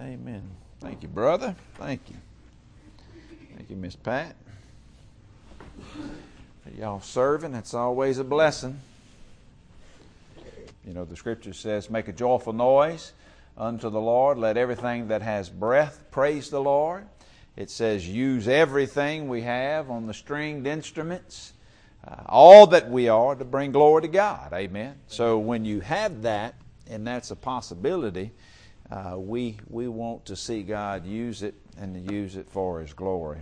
Amen. Thank you, brother. Thank you. Thank you, Miss Pat. Y'all serving, that's always a blessing. You know, the scripture says, Make a joyful noise unto the Lord. Let everything that has breath praise the Lord. It says, Use everything we have on the stringed instruments, uh, all that we are to bring glory to God. Amen. So when you have that, and that's a possibility, uh, we, we want to see God use it and to use it for His glory.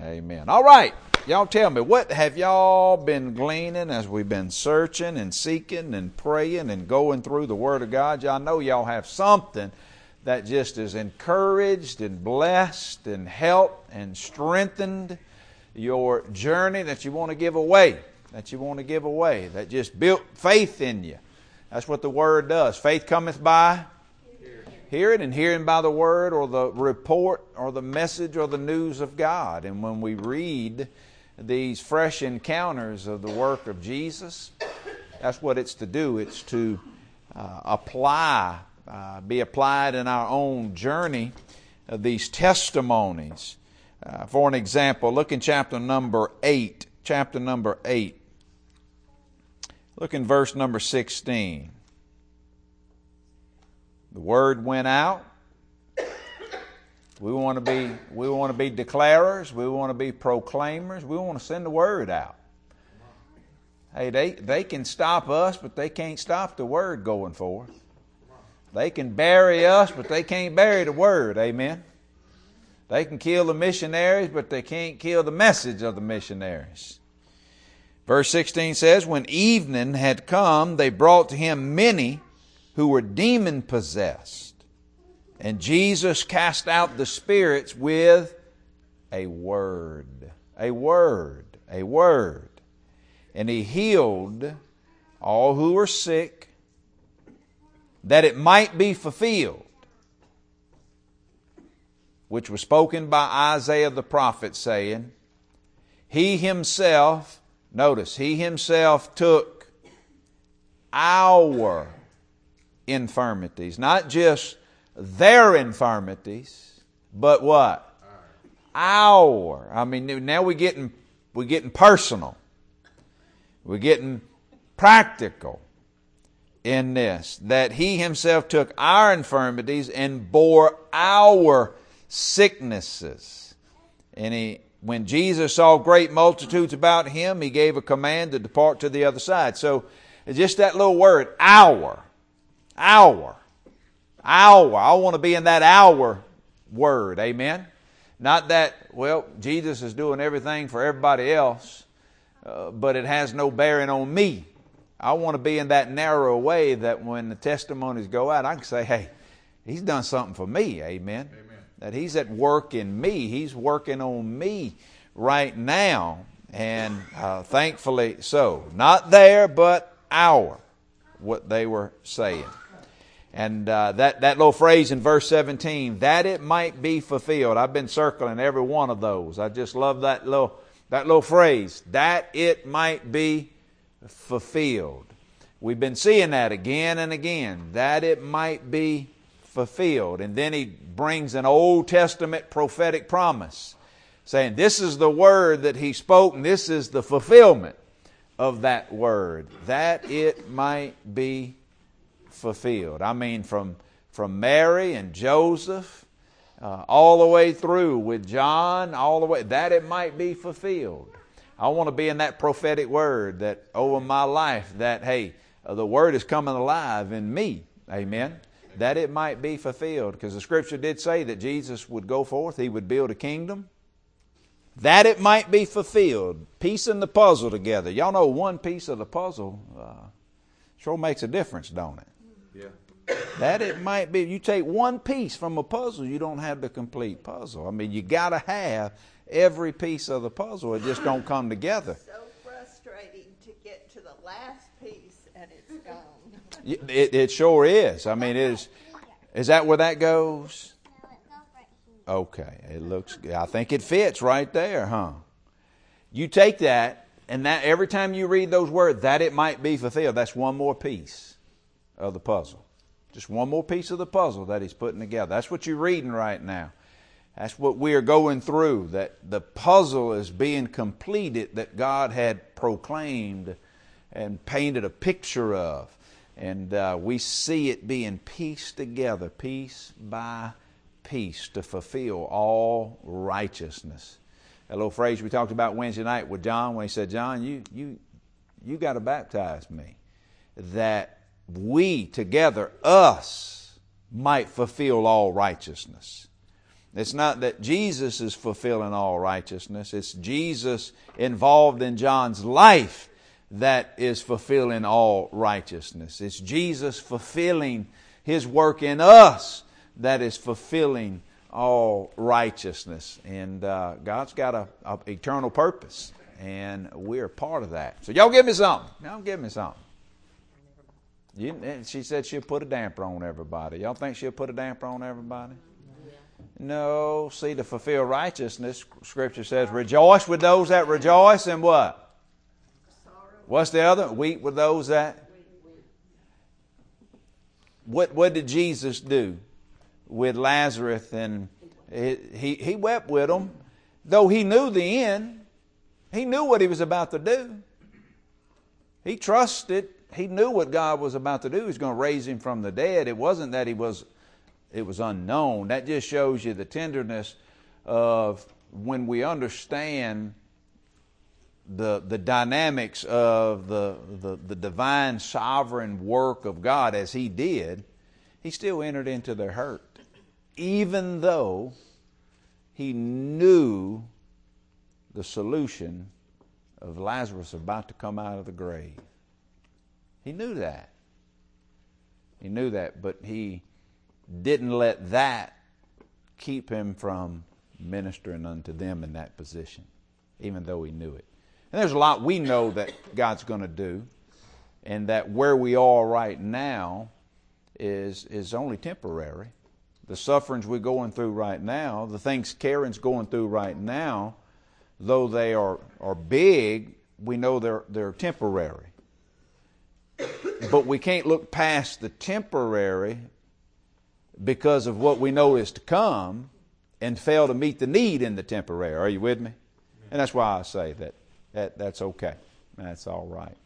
Amen. All right. Y'all tell me, what have y'all been gleaning as we've been searching and seeking and praying and going through the Word of God? Y'all know y'all have something that just is encouraged and blessed and helped and strengthened your journey that you want to give away, that you want to give away, that just built faith in you. That's what the Word does. Faith cometh by hearing and hearing by the Word or the report or the message or the news of God. And when we read these fresh encounters of the work of Jesus, that's what it's to do. It's to uh, apply, uh, be applied in our own journey, uh, these testimonies. Uh, for an example, look in chapter number 8. Chapter number 8. Look in verse number 16. The word went out. We want to be we want to be declarers, we want to be proclaimers, we want to send the word out. Hey, they, they can stop us, but they can't stop the word going forth. They can bury us, but they can't bury the word. Amen. They can kill the missionaries, but they can't kill the message of the missionaries. Verse 16 says, When evening had come, they brought to him many who were demon possessed. And Jesus cast out the spirits with a word. A word. A word. And he healed all who were sick, that it might be fulfilled, which was spoken by Isaiah the prophet, saying, He himself, notice, he himself took our infirmities. Not just their infirmities, but what? Our. I mean, now we're getting, we're getting personal. We're getting practical in this. That He Himself took our infirmities and bore our sicknesses. And He, when Jesus saw great multitudes about Him, He gave a command to depart to the other side. So, just that little word, our Our. Our. I want to be in that our word. Amen. Not that, well, Jesus is doing everything for everybody else, uh, but it has no bearing on me. I want to be in that narrow way that when the testimonies go out, I can say, hey, he's done something for me. Amen. Amen. That he's at work in me. He's working on me right now. And uh, thankfully so. Not their, but our, what they were saying. And uh, that, that little phrase in verse 17, that it might be fulfilled. I've been circling every one of those. I just love that little, that little phrase, that it might be fulfilled. We've been seeing that again and again, that it might be fulfilled. And then he brings an Old Testament prophetic promise saying, This is the word that he spoke, and this is the fulfillment of that word, that it might be fulfilled. I mean, from, from Mary and Joseph uh, all the way through with John, all the way, that it might be fulfilled. I want to be in that prophetic word that over my life, that, hey, uh, the word is coming alive in me. Amen. That it might be fulfilled. Because the scripture did say that Jesus would go forth, he would build a kingdom. That it might be fulfilled. Piecing the puzzle together. Y'all know one piece of the puzzle uh, sure makes a difference, don't it? That it might be. You take one piece from a puzzle, you don't have the complete puzzle. I mean, you got to have every piece of the puzzle. It just don't come together. So frustrating to get to the last piece and it's gone. It, it sure is. I mean, is is that where that goes? Okay, it looks. I think it fits right there, huh? You take that, and that every time you read those words, that it might be fulfilled. That's one more piece of the puzzle. Just one more piece of the puzzle that he's putting together. That's what you're reading right now. That's what we are going through, that the puzzle is being completed that God had proclaimed and painted a picture of. And uh, we see it being pieced together, piece by piece, to fulfill all righteousness. That little phrase we talked about Wednesday night with John when he said, John, you, you, you got to baptize me. That we together, us, might fulfill all righteousness. It's not that Jesus is fulfilling all righteousness, it's Jesus involved in John's life that is fulfilling all righteousness. It's Jesus fulfilling His work in us that is fulfilling all righteousness. And uh, God's got an eternal purpose, and we're part of that. So, y'all give me something. Y'all give me something. You, eh, she said she'll put a damper on everybody. Y'all think she'll put a damper on everybody? No, see, to fulfill righteousness, Scripture says, rejoice with those that rejoice, and what? What's the other? Weep with those that. What, what did Jesus do with Lazarus? And he, he, wept with them, though he knew the end. He knew what he was about to do. He trusted. He knew what God was about to do. He was going to raise him from the dead. It wasn't that he was it was unknown. That just shows you the tenderness of when we understand the, the dynamics of the, the, the divine sovereign work of God as He did, He still entered into their hurt, even though He knew the solution of Lazarus about to come out of the grave. He knew that. He knew that, but He didn't let that keep him from ministering unto them in that position, even though he knew it. And there's a lot we know that God's going to do, and that where we are right now is, is only temporary. The sufferings we're going through right now, the things Karen's going through right now, though they are, are big, we know they're, they're temporary. But we can't look past the temporary because of what we know is to come and fail to meet the need in the temporary. Are you with me? And that's why I say that, that that's okay. That's all right.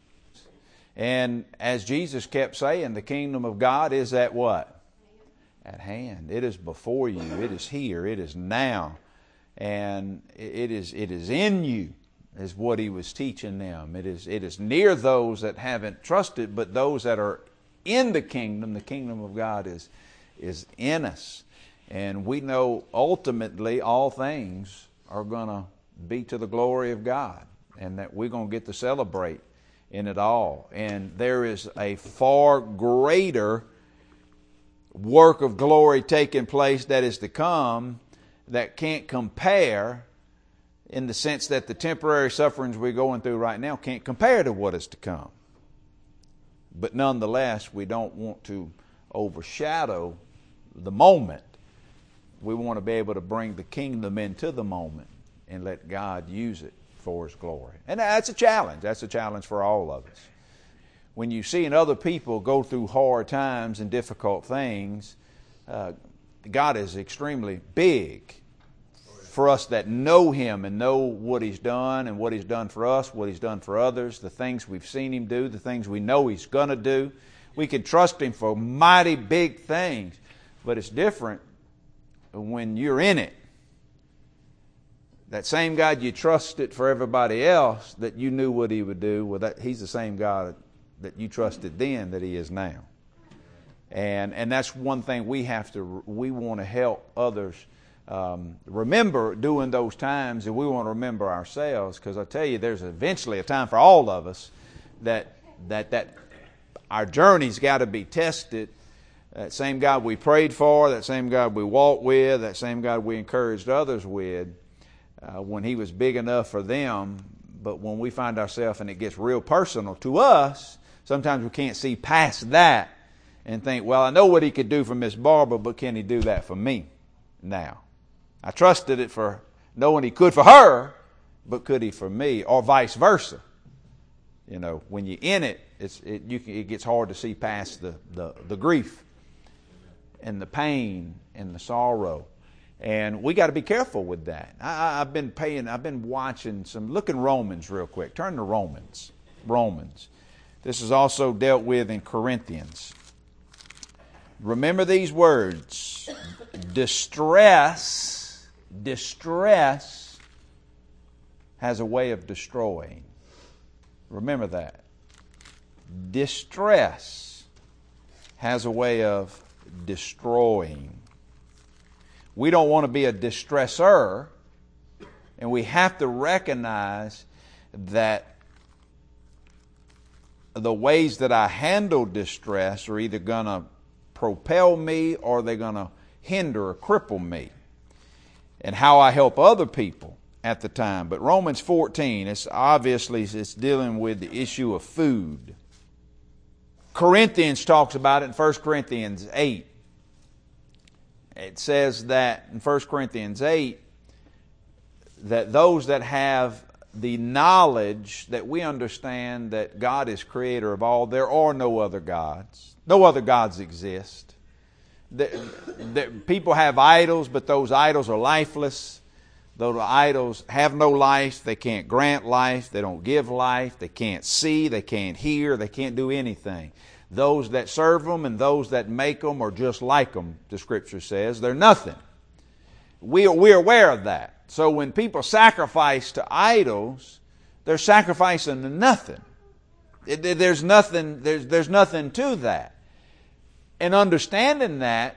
And as Jesus kept saying, the kingdom of God is at what? At hand. It is before you. It is here. It is now. And it is, it is in you, is what he was teaching them. It is, it is near those that haven't trusted, but those that are in the kingdom, the kingdom of God is, is in us. And we know ultimately all things are going to be to the glory of God and that we're going to get to celebrate in it all. And there is a far greater work of glory taking place that is to come that can't compare in the sense that the temporary sufferings we're going through right now can't compare to what is to come. But nonetheless, we don't want to overshadow the moment. We want to be able to bring the kingdom into the moment and let God use it for His glory. And that's a challenge. That's a challenge for all of us. When you see other people go through hard times and difficult things, uh, God is extremely big for us that know Him and know what He's done and what He's done for us, what He's done for others, the things we've seen Him do, the things we know He's going to do. We can trust Him for mighty big things. But it's different when you're in it. That same God you trusted for everybody else that you knew what He would do, well, that, He's the same God that you trusted then that He is now. And, and that's one thing we have to, we want to help others um, remember during those times, and we want to remember ourselves, because I tell you, there's eventually a time for all of us that, that, that our journey's got to be tested that same God we prayed for, that same God we walked with, that same God we encouraged others with, uh, when He was big enough for them. But when we find ourselves and it gets real personal to us, sometimes we can't see past that and think, well, I know what He could do for Miss Barbara, but can He do that for me now? I trusted it for knowing He could for her, but could He for me, or vice versa? You know, when you're in it, it's, it, you it gets hard to see past the, the, the grief and the pain and the sorrow. And we got to be careful with that. I, have been paying, I've been watching some, look in Romans real quick. Turn to Romans. Romans. This is also dealt with in Corinthians. Remember these words distress, distress has a way of destroying. Remember that. Distress has a way of destroying. We don't want to be a distressor, and we have to recognize that the ways that I handle distress are either going to propel me or they're going to hinder or cripple me. And how I help other people at the time. But Romans 14, it's obviously it's dealing with the issue of food. Corinthians talks about it in 1 Corinthians 8 it says that in 1 Corinthians 8 that those that have the knowledge that we understand that God is creator of all, there are no other gods. No other gods exist. People have idols, but those idols are lifeless. Those idols have no life. They can't grant life. They don't give life. They can't see. They can't hear. They can't do anything. Those that serve them and those that make them are just like them, the scripture says. They're nothing. We are, we're aware of that. So when people sacrifice to idols, they're sacrificing to nothing. There's nothing, there's, there's nothing to that. And understanding that,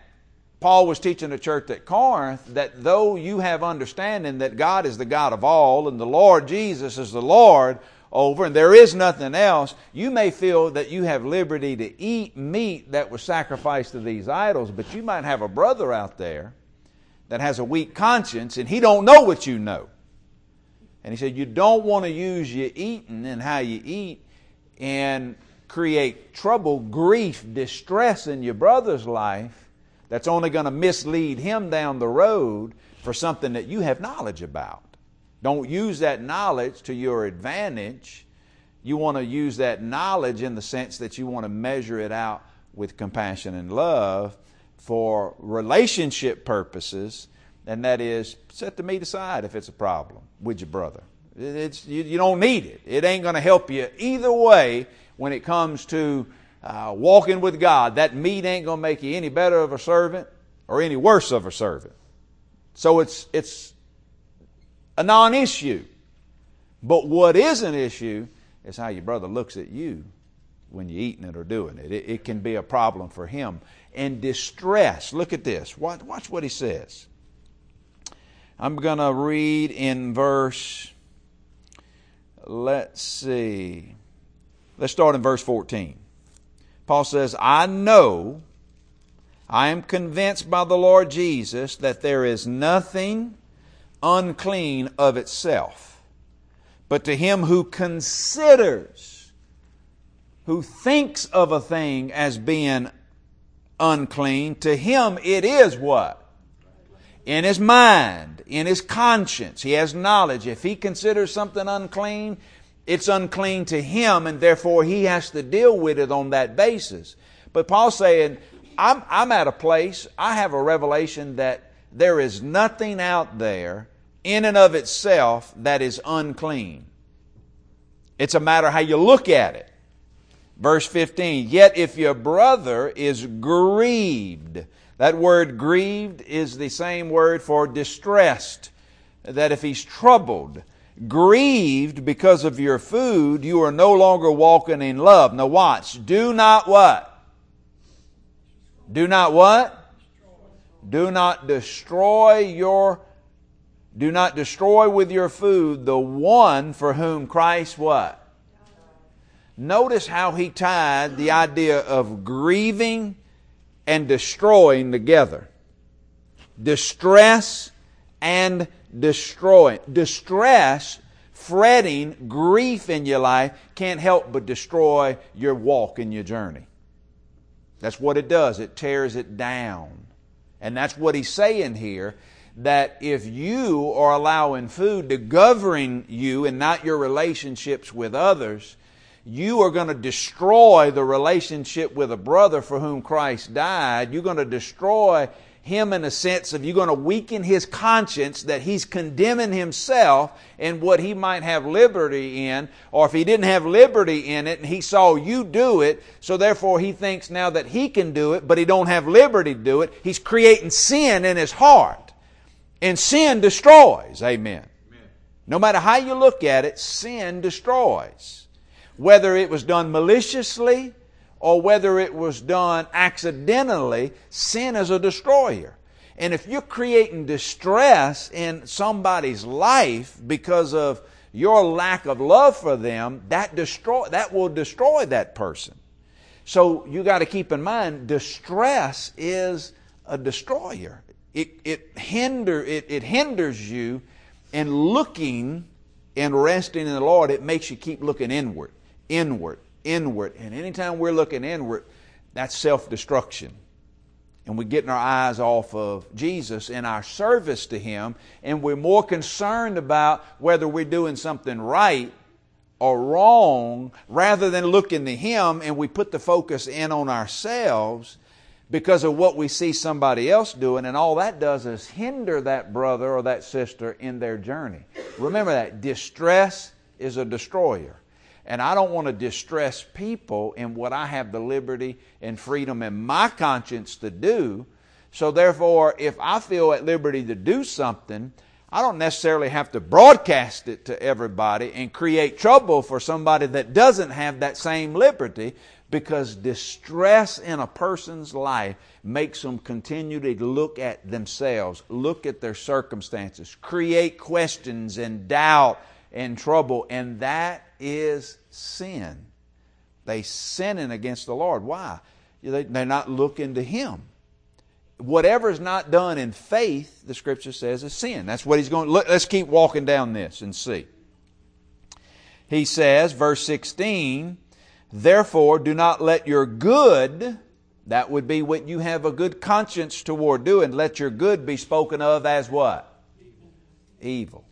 Paul was teaching the church at Corinth that though you have understanding that God is the God of all and the Lord Jesus is the Lord over and there is nothing else, you may feel that you have liberty to eat meat that was sacrificed to these idols, but you might have a brother out there that has a weak conscience and he don't know what you know. And he said, you don't want to use your eating and how you eat and create trouble, grief, distress in your brother's life that's only going to mislead him down the road for something that you have knowledge about. Don't use that knowledge to your advantage. You want to use that knowledge in the sense that you want to measure it out with compassion and love for relationship purposes, and that is set the meat aside if it's a problem with your brother. It's, you, you don't need it. It ain't going to help you either way when it comes to uh, walking with God. That meat ain't going to make you any better of a servant or any worse of a servant. So it's, it's a non issue. But what is an issue is how your brother looks at you when you're eating it or doing it. It, it can be a problem for him. And distress, look at this. Watch, watch what he says. I'm going to read in verse, let's see. Let's start in verse 14. Paul says, I know, I am convinced by the Lord Jesus that there is nothing unclean of itself. But to him who considers, who thinks of a thing as being unclean, to him it is what? In his mind, in his conscience. He has knowledge. If he considers something unclean, it's unclean to him, and therefore he has to deal with it on that basis. But Paul's saying, I'm, I'm at a place, I have a revelation that there is nothing out there in and of itself that is unclean. It's a matter how you look at it. Verse 15, yet if your brother is grieved, that word grieved is the same word for distressed, that if he's troubled, grieved because of your food, you are no longer walking in love. Now watch, do not what? Do not what? Do not destroy your do not destroy with your food the one for whom Christ what? Notice how he tied the idea of grieving and destroying together. Distress and destroying. Distress, fretting, grief in your life can't help but destroy your walk and your journey. That's what it does. It tears it down. And that's what he's saying here that if you are allowing food to govern you and not your relationships with others, you are going to destroy the relationship with a brother for whom Christ died. You're going to destroy him in a sense of you're going to weaken his conscience that he's condemning himself in what he might have liberty in, or if he didn't have liberty in it and he saw you do it, so therefore he thinks now that he can do it, but he don't have liberty to do it. He's creating sin in his heart. And sin destroys. Amen. Amen. No matter how you look at it, sin destroys. Whether it was done maliciously, or whether it was done accidentally, sin is a destroyer. And if you're creating distress in somebody's life because of your lack of love for them, that destroy that will destroy that person. So you got to keep in mind distress is a destroyer. It it hinder it, it hinders you in looking and resting in the Lord. It makes you keep looking inward, inward, inward. And anytime we're looking inward, that's self destruction. And we're getting our eyes off of Jesus and our service to Him, and we're more concerned about whether we're doing something right or wrong rather than looking to Him and we put the focus in on ourselves because of what we see somebody else doing, and all that does is hinder that brother or that sister in their journey. Remember that distress is a destroyer. And I don't want to distress people in what I have the liberty and freedom in my conscience to do. So, therefore, if I feel at liberty to do something, I don't necessarily have to broadcast it to everybody and create trouble for somebody that doesn't have that same liberty because distress in a person's life makes them continue to look at themselves, look at their circumstances, create questions and doubt and trouble, and that is sin. They sinning against the Lord. Why? They're not looking to Him. Whatever is not done in faith, the Scripture says, is sin. That's what He's going. Let's keep walking down this and see. He says, verse sixteen. Therefore, do not let your good, that would be what you have a good conscience toward doing, let your good be spoken of as what? Evil.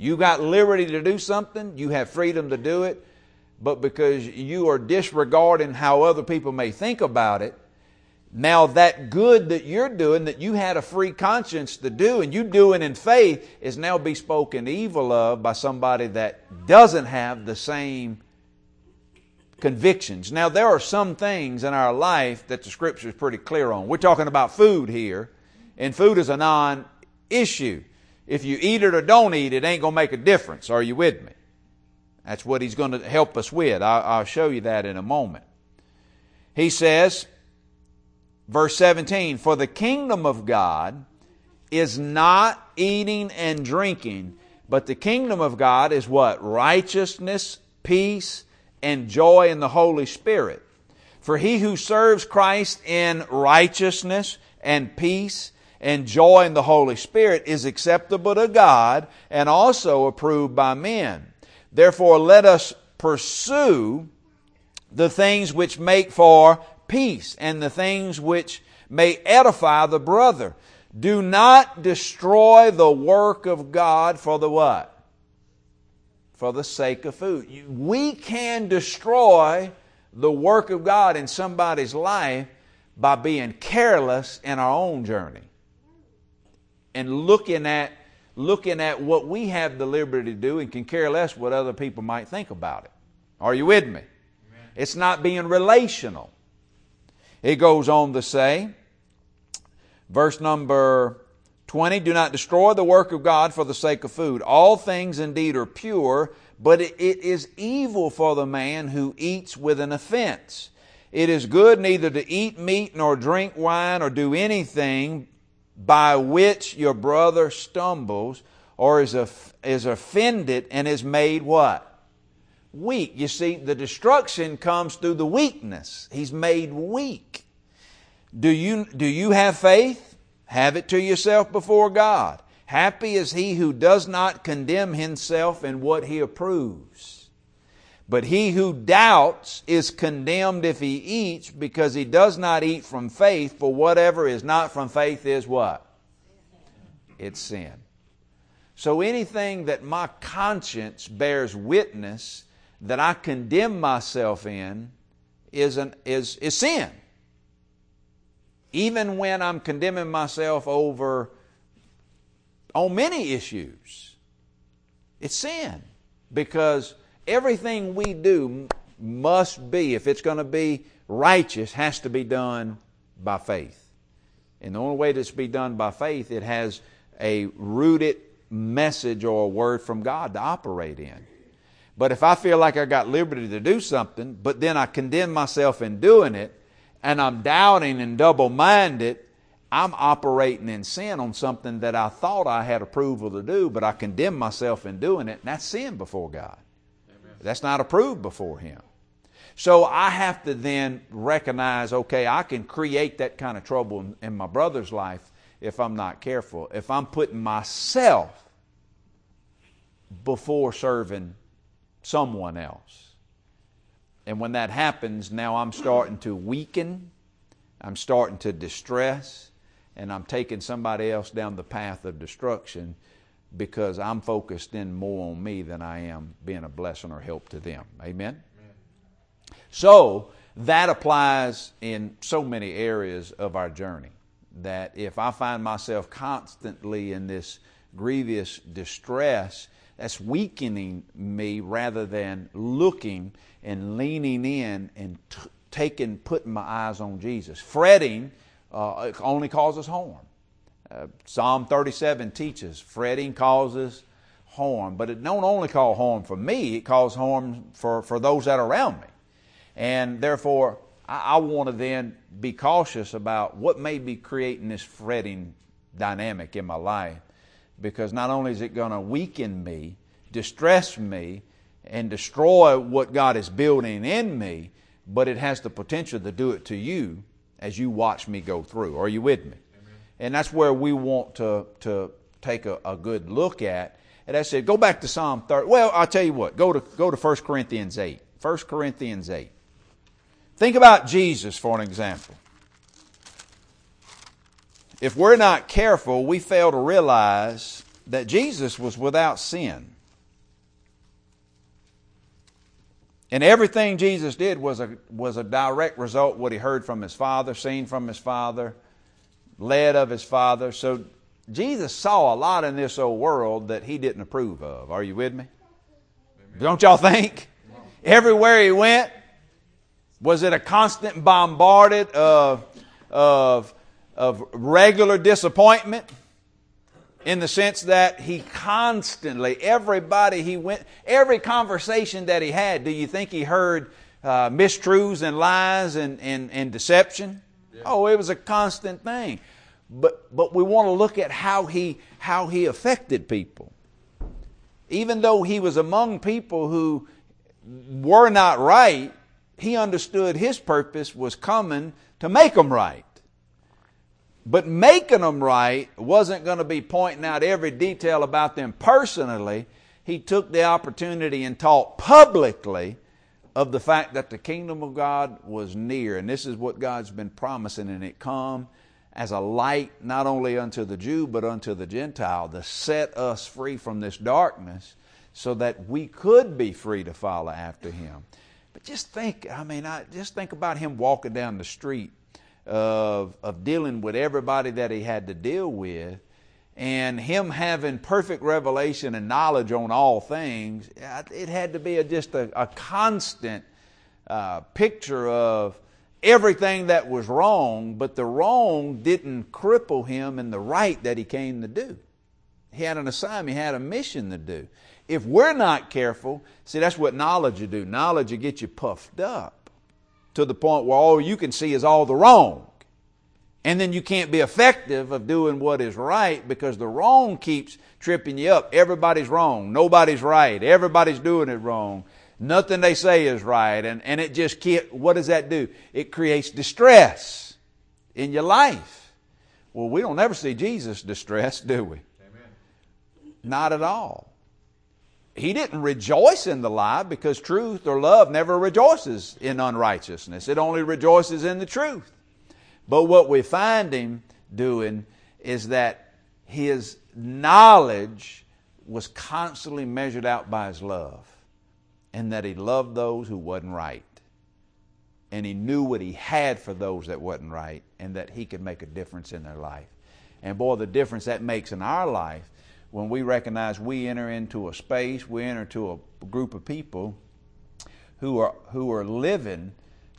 You got liberty to do something, you have freedom to do it, but because you are disregarding how other people may think about it, now that good that you're doing, that you had a free conscience to do, and you doing in faith, is now be spoken evil of by somebody that doesn't have the same convictions. Now there are some things in our life that the scripture is pretty clear on. We're talking about food here, and food is a non-issue if you eat it or don't eat it, ain't going to make a difference. Are you with me? That's what he's going to help us with. I'll, I'll show you that in a moment. He says, verse 17, For the kingdom of God is not eating and drinking, but the kingdom of God is what? Righteousness, peace, and joy in the Holy Spirit. For he who serves Christ in righteousness and peace and joy in the Holy Spirit is acceptable to God and also approved by men. Therefore, let us pursue the things which make for peace and the things which may edify the brother. Do not destroy the work of God for the what? For the sake of food. We can destroy the work of God in somebody's life by being careless in our own journey and looking at looking at what we have the liberty to do and can care less what other people might think about it. Are you with me? Amen. It's not being relational. It goes on to say, verse number 20, do not destroy the work of God for the sake of food. All things indeed are pure, but it is evil for the man who eats with an offense. It is good neither to eat meat nor drink wine or do anything by which your brother stumbles or is, is offended and is made what? Weak. You see, the destruction comes through the weakness. He's made weak. Do you, do you have faith? Have it to yourself before God. Happy is he who does not condemn himself in what he approves. But he who doubts is condemned if he eats because he does not eat from faith, for whatever is not from faith is what? It's sin. So anything that my conscience bears witness that I condemn myself in is, an, is, is sin. Even when I'm condemning myself over on many issues, it's sin. Because everything we do must be, if it's going to be righteous, has to be done by faith. And the only way that's be done by faith, it has a rooted message or a word from God to operate in. But if I feel like I got liberty to do something, but then I condemn myself in doing it, and I'm doubting and double minded, I'm operating in sin on something that I thought I had approval to do, but I condemn myself in doing it, and that's sin before God. That's not approved before Him. So I have to then recognize okay, I can create that kind of trouble in, in my brother's life if I'm not careful. If I'm putting myself before serving someone else. And when that happens, now I'm starting to weaken, I'm starting to distress, and I'm taking somebody else down the path of destruction because I'm focused in more on me than I am being a blessing or help to them. Amen? Amen. So, that applies in so many areas of our journey. That if I find myself constantly in this grievous distress, that's weakening me rather than looking and leaning in and t- taking, putting my eyes on Jesus. Fretting uh, only causes harm. Uh, Psalm 37 teaches fretting causes harm, but it don't only cause harm for me, it causes harm for, for those that are around me. And therefore, I, I want to then be cautious about what may be creating this fretting dynamic in my life because not only is it going to weaken me, distress me, and destroy what God is building in me, but it has the potential to do it to you as you watch me go through. Are you with me? And that's where we want to, to take a, a good look at. And I said, go back to Psalm 30. Well, I'll tell you what, go to, go to 1 Corinthians 8. 1 Corinthians 8. Think about Jesus for an example. If we're not careful, we fail to realize that Jesus was without sin. And everything Jesus did was a, was a direct result what he heard from his Father, seen from his Father, led of his Father. So Jesus saw a lot in this old world that he didn't approve of. Are you with me? Don't y'all think? Everywhere he went, was it a constant bombarded of, of, of regular disappointment? in the sense that he constantly, everybody he went, every conversation that he had, do you think he heard uh, mistruths and lies and, and, and deception? Oh, it was a constant thing. But, but we want to look at how he, how he affected people. Even though he was among people who were not right, he understood his purpose was coming to make them right. But making them right wasn't going to be pointing out every detail about them personally. He took the opportunity and taught publicly of the fact that the kingdom of God was near. And this is what God's been promising, and it come as a light not only unto the Jew but unto the Gentile to set us free from this darkness so that we could be free to follow after him. But just think, I mean, I just think about him walking down the street of, of dealing with everybody that he had to deal with and him having perfect revelation and knowledge on all things, it had to be a, just a, a constant uh, picture of everything that was wrong, but the wrong didn't cripple him in the right that he came to do. He had an assignment, he had a mission to do. If we're not careful, see, that's what knowledge will do. Knowledge will get you puffed up to the point where all you can see is all the wrong. And then you can't be effective of doing what is right because the wrong keeps tripping you up. Everybody's wrong. Nobody's right. Everybody's doing it wrong. Nothing they say is right. And, and it just can't, what does that do? It creates distress in your life. Well, we don't ever see Jesus distressed, do we? Amen. Not at all he didn't rejoice in the lie because truth or love never rejoices in unrighteousness. It only rejoices in the truth. But what we find him doing is that his knowledge was constantly measured out by his love. and that he loved those who wasn't right. And he knew what he had for those that wasn't right, and that he could make a difference in their life. And boy, the difference that makes in our life when we recognize we enter into a space, we enter into a group of people who are who are living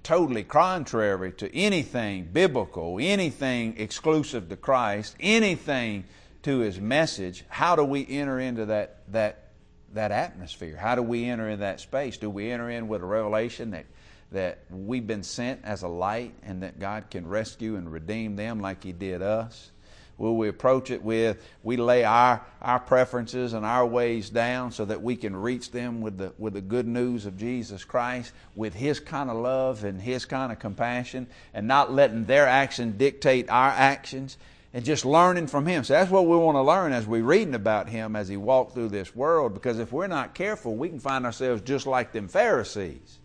totally contrary to anything biblical, anything exclusive to Christ, anything to his message, how do we enter into that that that atmosphere? How do we enter in that space? Do we enter in with a revelation that that we've been sent as a light and that God can rescue and redeem them like he did us? Will we approach it with we lay our, our preferences and our ways down so that we can reach them with the, with the good news of Jesus Christ, with His kind of love and His kind of compassion, and not letting their action dictate our actions, and just learning from Him. So that's what we want to learn as we're reading about Him as He walked through this world, because if we're not careful, we can find ourselves just like them Pharisees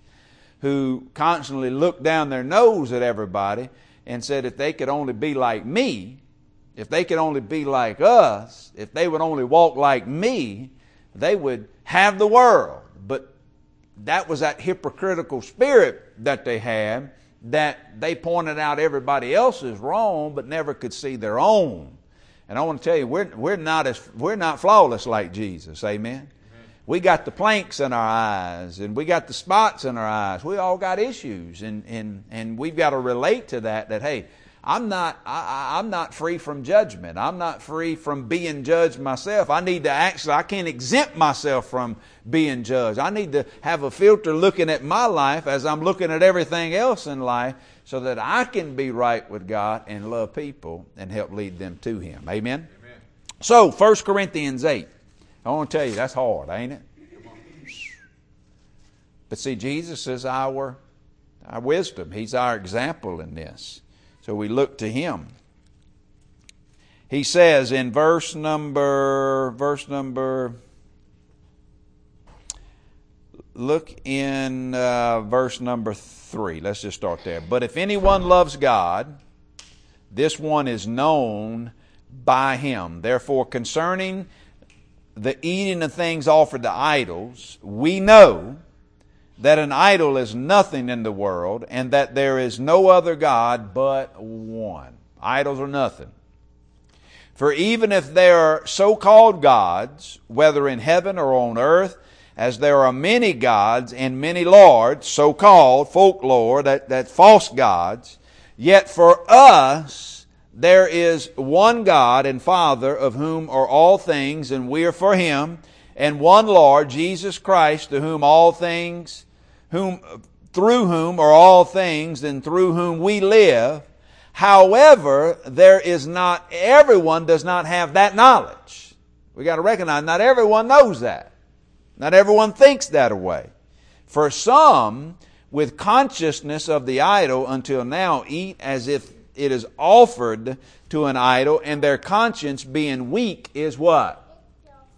who constantly looked down their nose at everybody and said, if they could only be like me, if they could only be like us, if they would only walk like me, they would have the world. But that was that hypocritical spirit that they had that they pointed out everybody else is wrong but never could see their own. And I want to tell you, we're, we're, not, as, we're not flawless like Jesus. Amen? We got the planks in our eyes and we got the spots in our eyes. We all got issues and, and, and we've got to relate to that that, hey, I'm not, I, am not free from judgment. I'm not free from being judged myself. I need to actually, I can't exempt myself from being judged. I need to have a filter looking at my life as I'm looking at everything else in life so that I can be right with God and love people and help lead them to Him. Amen? Amen. So, 1 Corinthians 8. I want to tell you, that's hard, ain't it? But see, Jesus is our, our wisdom. He's our example in this. So we look to him. He says in verse number verse number look in uh, verse number 3. Let's just start there. But if anyone loves God, this one is known by him. Therefore concerning the eating of things offered to idols, we know that an idol is nothing in the world and that there is no other God but one. Idols are nothing. For even if there are so called gods, whether in heaven or on earth, as there are many gods and many lords, so called folklore, that, that false gods, yet for us there is one God and Father of whom are all things, and we are for him, and one Lord, Jesus Christ, to whom all things whom, through whom are all things and through whom we live. However, there is not, everyone does not have that knowledge. We got to recognize not everyone knows that. Not everyone thinks that way. For some, with consciousness of the idol until now, eat as if it is offered to an idol, and their conscience being weak is what?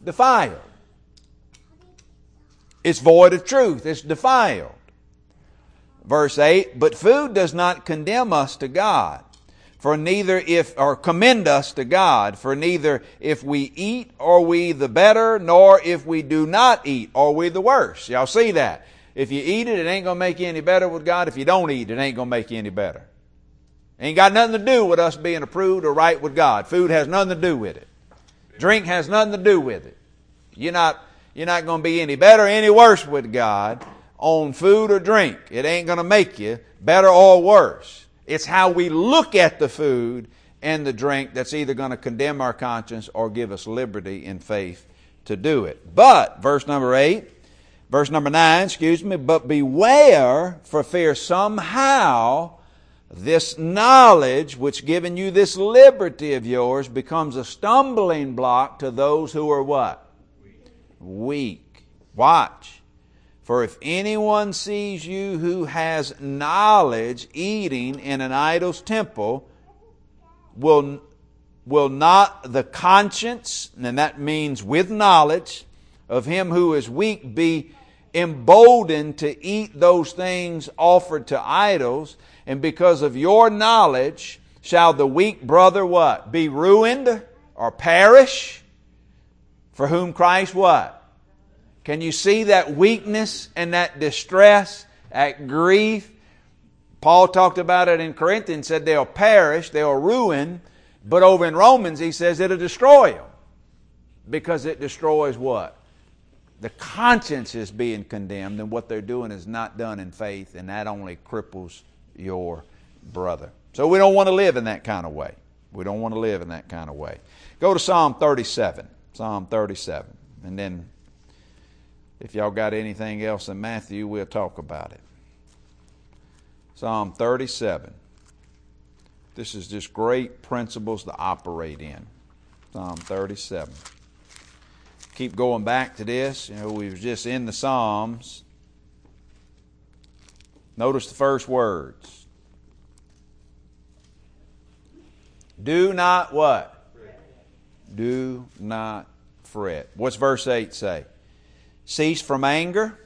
Defiled. It's void of truth. It's defiled. Verse 8, but food does not condemn us to God. For neither if, or commend us to God, for neither if we eat are we the better, nor if we do not eat are we the worse. Y'all see that? If you eat it, it ain't gonna make you any better with God. If you don't eat, it ain't gonna make you any better. Ain't got nothing to do with us being approved or right with God. Food has nothing to do with it. Drink has nothing to do with it. You're not you're not going to be any better or any worse with God on food or drink. It ain't going to make you better or worse. It's how we look at the food and the drink that's either going to condemn our conscience or give us liberty in faith to do it. But, verse number 8, verse number 9, excuse me, but beware for fear somehow this knowledge which given you this liberty of yours becomes a stumbling block to those who are what? Weak. Watch. For if anyone sees you who has knowledge eating in an idol's temple, will, will not the conscience, and that means with knowledge, of him who is weak be emboldened to eat those things offered to idols, and because of your knowledge shall the weak brother what? Be ruined or perish? For whom Christ what? Can you see that weakness and that distress, that grief? Paul talked about it in Corinthians, said they'll perish, they'll ruin, but over in Romans he says it'll destroy them. Because it destroys what? The conscience is being condemned, and what they're doing is not done in faith, and that only cripples your brother. So we don't want to live in that kind of way. We don't want to live in that kind of way. Go to Psalm 37. Psalm 37. And then if y'all got anything else in Matthew, we'll talk about it. Psalm 37. This is just great principles to operate in. Psalm 37. Keep going back to this. You know, we was just in the Psalms. Notice the first words. Do not what? Do not fret. What's verse 8 say? Cease from anger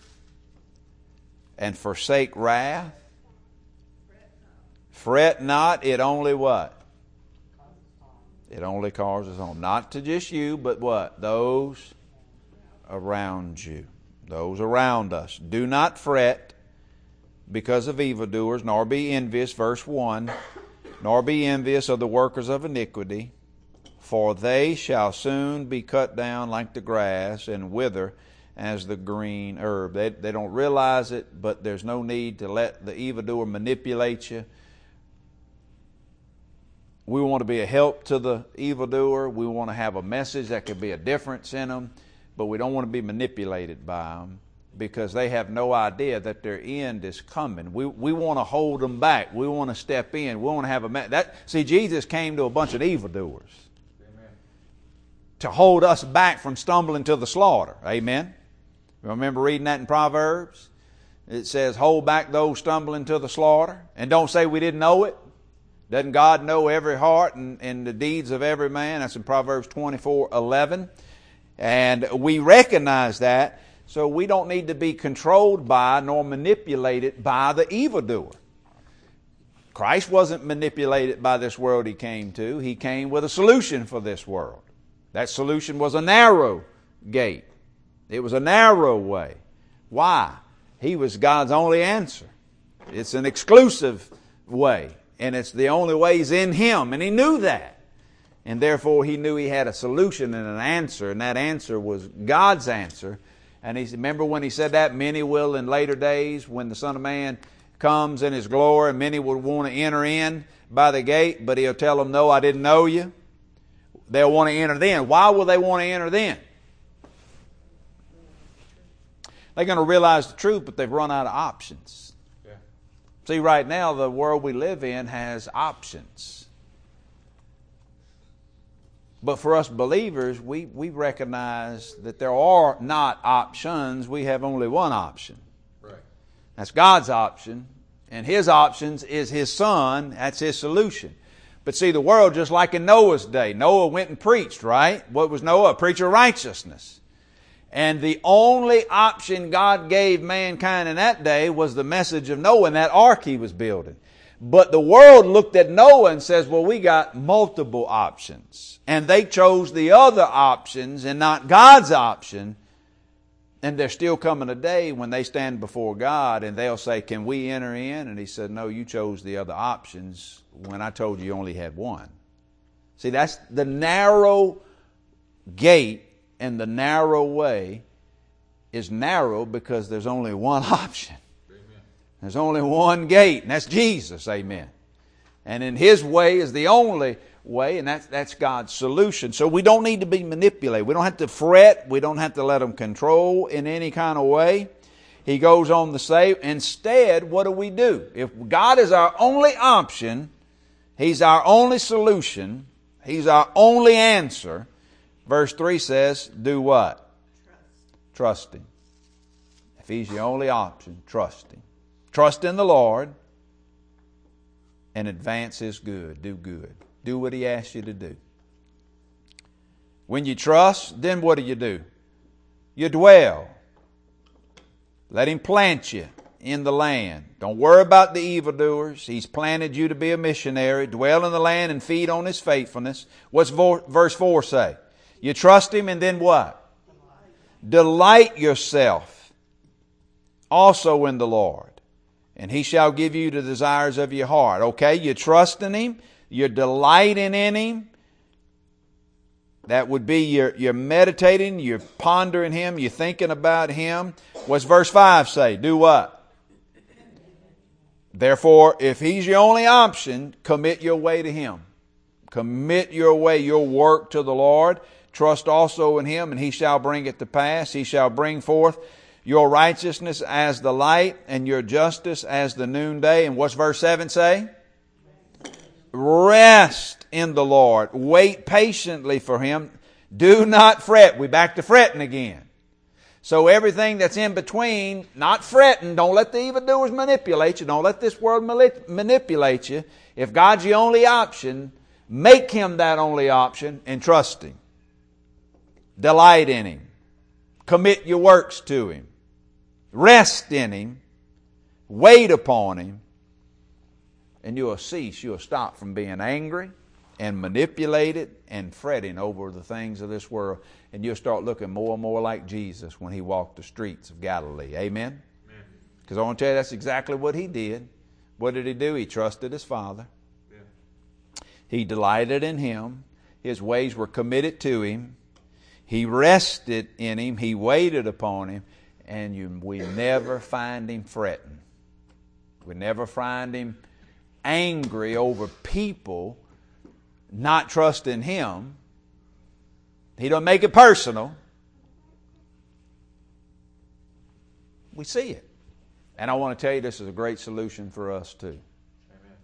and forsake wrath. Fret not, it only what? It only causes harm. Not to just you, but what? Those around you. Those around us. Do not fret because of evildoers, nor be envious, verse 1, nor be envious of the workers of iniquity for they shall soon be cut down like the grass and wither as the green herb. They, they don't realize it, but there's no need to let the evildoer manipulate you. We want to be a help to the evildoer. We want to have a message that could be a difference in them, but we don't want to be manipulated by them because they have no idea that their end is coming. We, we want to hold them back. We want to step in. We want to have a that. See, Jesus came to a bunch of evildoers to hold us back from stumbling to the slaughter. Amen. Remember reading that in Proverbs? It says, Hold back those stumbling to the slaughter. And don't say we didn't know it. Doesn't God know every heart and, and the deeds of every man? That's in Proverbs 24 11. And we recognize that, so we don't need to be controlled by nor manipulated by the evildoer. Christ wasn't manipulated by this world he came to, he came with a solution for this world. That solution was a narrow gate. It was a narrow way. Why? He was God's only answer. It's an exclusive way, and it's the only ways in Him, and He knew that. And therefore, He knew He had a solution and an answer, and that answer was God's answer. And He remember when He said that, many will in later days, when the Son of Man comes in His glory, and many will want to enter in by the gate, but He'll tell them, No, I didn't know you they'll want to enter then. Why will they want to enter then? They're going to realize the truth, but they've run out of options. Yeah. See, right now, the world we live in has options. But for us believers, we, we recognize that there are not options. We have only one option. Right. That's God's option. And His options is His Son. That's His solution. But see, the world, just like in Noah's day, Noah went and preached, right? What was Noah? A preacher of righteousness. And the only option God gave mankind in that day was the message of Noah and that ark he was building. But the world looked at Noah and says, well, we got multiple options. And they chose the other options and not God's option. And there's still coming a day when they stand before God and they'll say, Can we enter in? And He said, No, you chose the other options when I told you you only had one. See, that's the narrow gate and the narrow way is narrow because there's only one option. Amen. There's only one gate, and that's Jesus. Amen. And in His way is the only way, and that's, that's God's solution. So we don't need to be manipulated. We don't have to fret. We don't have to let them control in any kind of way. He goes on to say, instead, what do we do? If God is our only option, He's our only solution, He's our only answer, verse 3 says, do what? Trust, trust Him. If He's the only option, trust Him. Trust in the Lord and advance His good. Do good. Do what He asks you to do. When you trust, then what do you do? You dwell. Let Him plant you in the land. Don't worry about the evildoers. He's planted you to be a missionary. Dwell in the land and feed on His faithfulness. What's verse 4 say? You trust Him and then what? Delight yourself also in the Lord, and he shall give you the desires of your heart. Okay, you trust in him, you're delighting in him. That would be you're, you're meditating, you're pondering him, you're thinking about him. What's verse 5 say? Do what? Therefore, if he's your only option, commit your way to him. Commit your way, your work to the Lord. Trust also in him, and he shall bring it to pass. He shall bring forth your righteousness as the light and your justice as the noonday. And what's verse 7 say? Rest in the Lord. Wait patiently for him. Do not fret. We back to fretting again. So everything that's in between, not fretting, don't let the evildoers manipulate you. Don't let this world manipulate you. If God's the only option, make Him that only option and trust Him. Delight in Him. Commit your works to Him. Rest in Him. Wait upon Him. And you'll cease, you'll stop from being angry and manipulated and fretting over the things of this world and you'll start looking more and more like Jesus when he walked the streets of Galilee. Amen? Because I want to tell you, that's exactly what he did. What did he do? He trusted his Father. Yeah. He delighted in him. His ways were committed to him. He rested in him. He waited upon him. And you, we never find him fretting. We never find him angry over people not trusting him he don't make it personal. We see it. And I want to tell you this is a great solution for us too.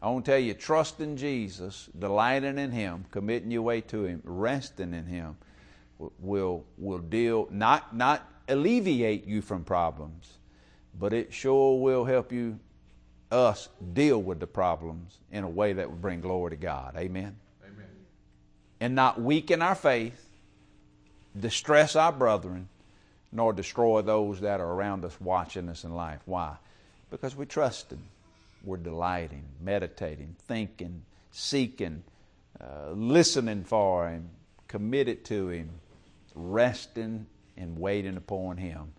I want to tell you, trust in Jesus, delighting in Him, committing your way to Him, resting in Him, will will deal not not alleviate you from problems, but it sure will help you us deal with the problems in a way that will bring glory to God. Amen. And not weaken our faith, distress our brethren, nor destroy those that are around us watching us in life. Why? Because we trust Him. We're delighting, meditating, thinking, seeking, uh, listening for Him, committed to Him, resting and waiting upon Him.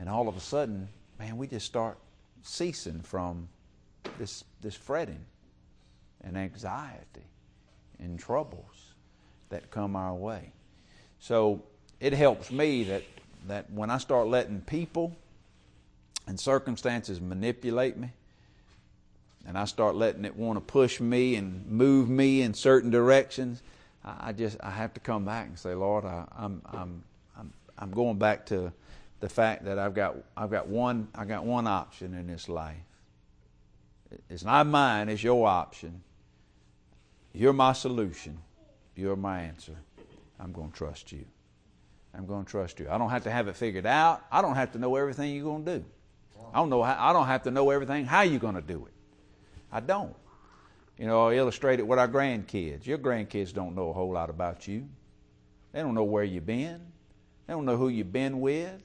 And all of a sudden, man, we just start ceasing from this, this fretting and anxiety and troubles that come our way. So it helps me that, that when I start letting people and circumstances manipulate me, and I start letting it want to push me and move me in certain directions, I just I have to come back and say, Lord, I, I'm I'm I'm I'm going back to the fact that I've got I've got one I got one option in this life. It's not mine, it's your option. You're my solution. You're my answer. I'm going to trust you. I'm going to trust you. I don't have to have it figured out. I don't have to know everything you're going to do. I don't know. How, I don't have to know everything how you're going to do it. I don't. You know, I illustrate it with our grandkids. Your grandkids don't know a whole lot about you. They don't know where you've been. They don't know who you've been with.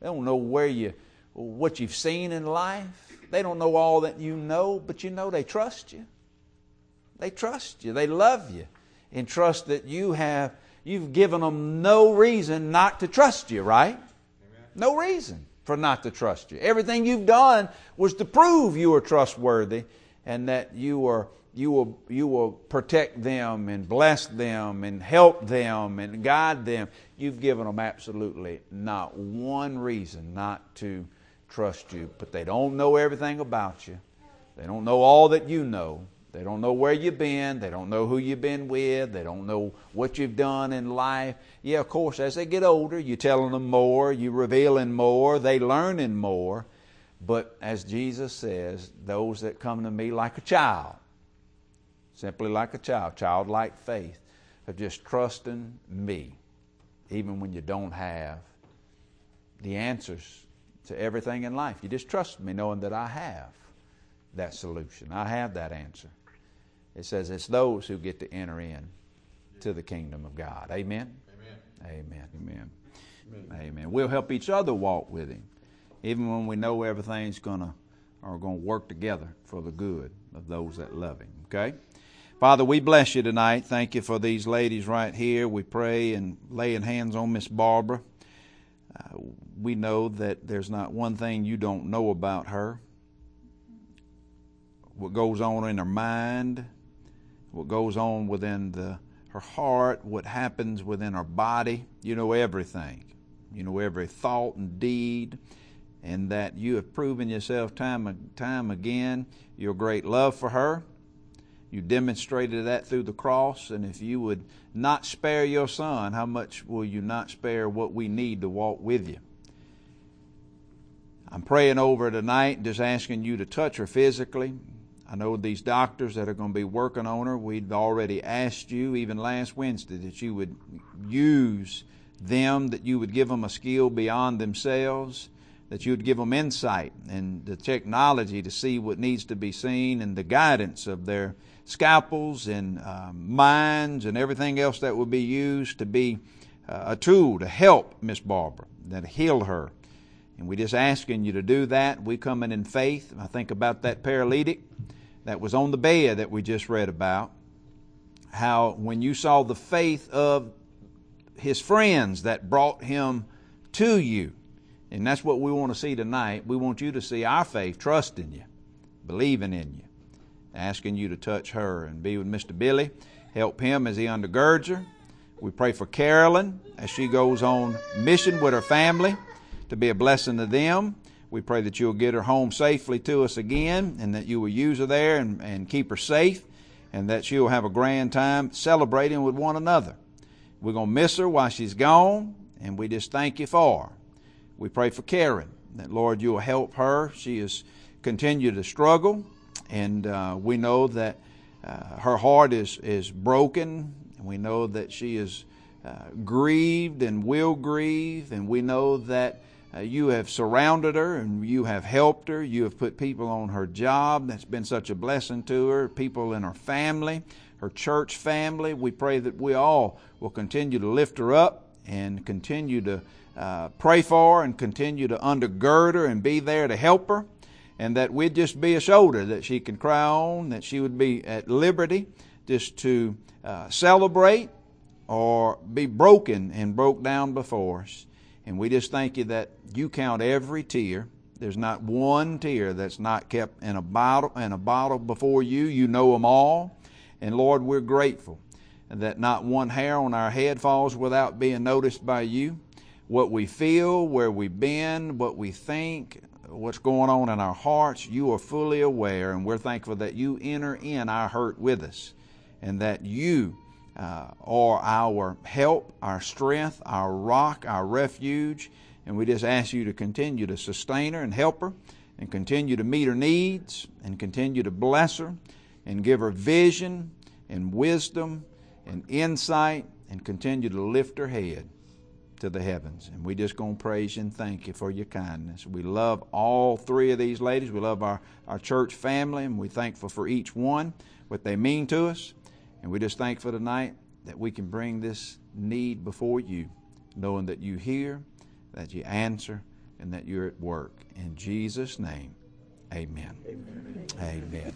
They don't know where you, what you've seen in life. They don't know all that you know, but you know they trust you. They trust you. They love you, and trust that you have you've given them no reason not to trust you, right? Amen. No reason for not to trust you. Everything you've done was to prove you were trustworthy and that you were you will you will protect them and bless them and help them and guide them. You've given them absolutely not one reason not to trust you, but they don't know everything about you. They don't know all that you know. They don't know where you've been. They don't know who you've been with. They don't know what you've done in life. Yeah, of course, as they get older, you're telling them more, you're revealing more, they learning more. But as Jesus says, those that come to me like a child, simply like a child, childlike faith, of just trusting me, even when you don't have the answers to everything in life. You just trust me knowing that I have that solution. I have that answer. It says it's those who get to enter in to the kingdom of God. Amen? Amen. Amen. Amen. Amen. Amen. We'll help each other walk with Him, even when we know everything's gonna are going to work together for the good of those that love Him. Okay? Father, we bless you tonight. Thank you for these ladies right here. We pray and laying hands on Miss Barbara. Uh, we know that there's not one thing you don't know about her. What goes on in her mind, what goes on within the, her heart, what happens within her body. You know everything. You know every thought and deed, and that you have proven yourself time and time again your great love for her. You demonstrated that through the cross, and if you would not spare your son, how much will you not spare what we need to walk with you? I'm praying over tonight, just asking you to touch her physically. I know these doctors that are going to be working on her, we'd already asked you, even last Wednesday, that you would use them, that you would give them a skill beyond themselves, that you would give them insight and the technology to see what needs to be seen and the guidance of their scalpels and uh, minds and everything else that would be used to be uh, a tool to help Miss Barbara, that heal her. And we're just asking you to do that. We coming in faith. I think about that paralytic that was on the bed that we just read about. How when you saw the faith of his friends that brought him to you. And that's what we want to see tonight. We want you to see our faith, trusting you, believing in you, asking you to touch her and be with Mr. Billy. Help him as he undergirds her. We pray for Carolyn as she goes on mission with her family to be a blessing to them. We pray that you'll get her home safely to us again and that you will use her there and, and keep her safe and that she'll have a grand time celebrating with one another. We're going to miss her while she's gone, and we just thank you for her. We pray for Karen, that Lord, you will help her. She has continued to struggle, and uh, we know that uh, her heart is, is broken. And we know that she is uh, grieved and will grieve, and we know that uh, you have surrounded her and you have helped her. You have put people on her job that's been such a blessing to her, people in her family her church family. We pray that we all will continue to lift her up and continue to uh, pray for and continue to undergird her and be there to help her. And that we'd just be a shoulder that she can cry on, that she would be at liberty just to uh, celebrate or be broken and broke down before us. And we just thank you that you count every tear. There's not one tear that's not kept in a bottle in a bottle before you. You know them all. And Lord, we're grateful that not one hair on our head falls without being noticed by you. What we feel, where we've been, what we think, what's going on in our hearts, you are fully aware, and we're thankful that you enter in our hurt with us and that you uh, are our help, our strength, our rock, our refuge. And we just ask you to continue to sustain her and help her and continue to meet her needs and continue to bless her and give her vision and wisdom and insight and continue to lift her head to the heavens. And we just going to praise and thank you for your kindness. We love all three of these ladies. We love our, our church family, and we're thankful for each one, what they mean to us. And we just thankful tonight that we can bring this need before you, knowing that you hear, that you answer, and that you're at work. In Jesus' name, amen. Amen. amen.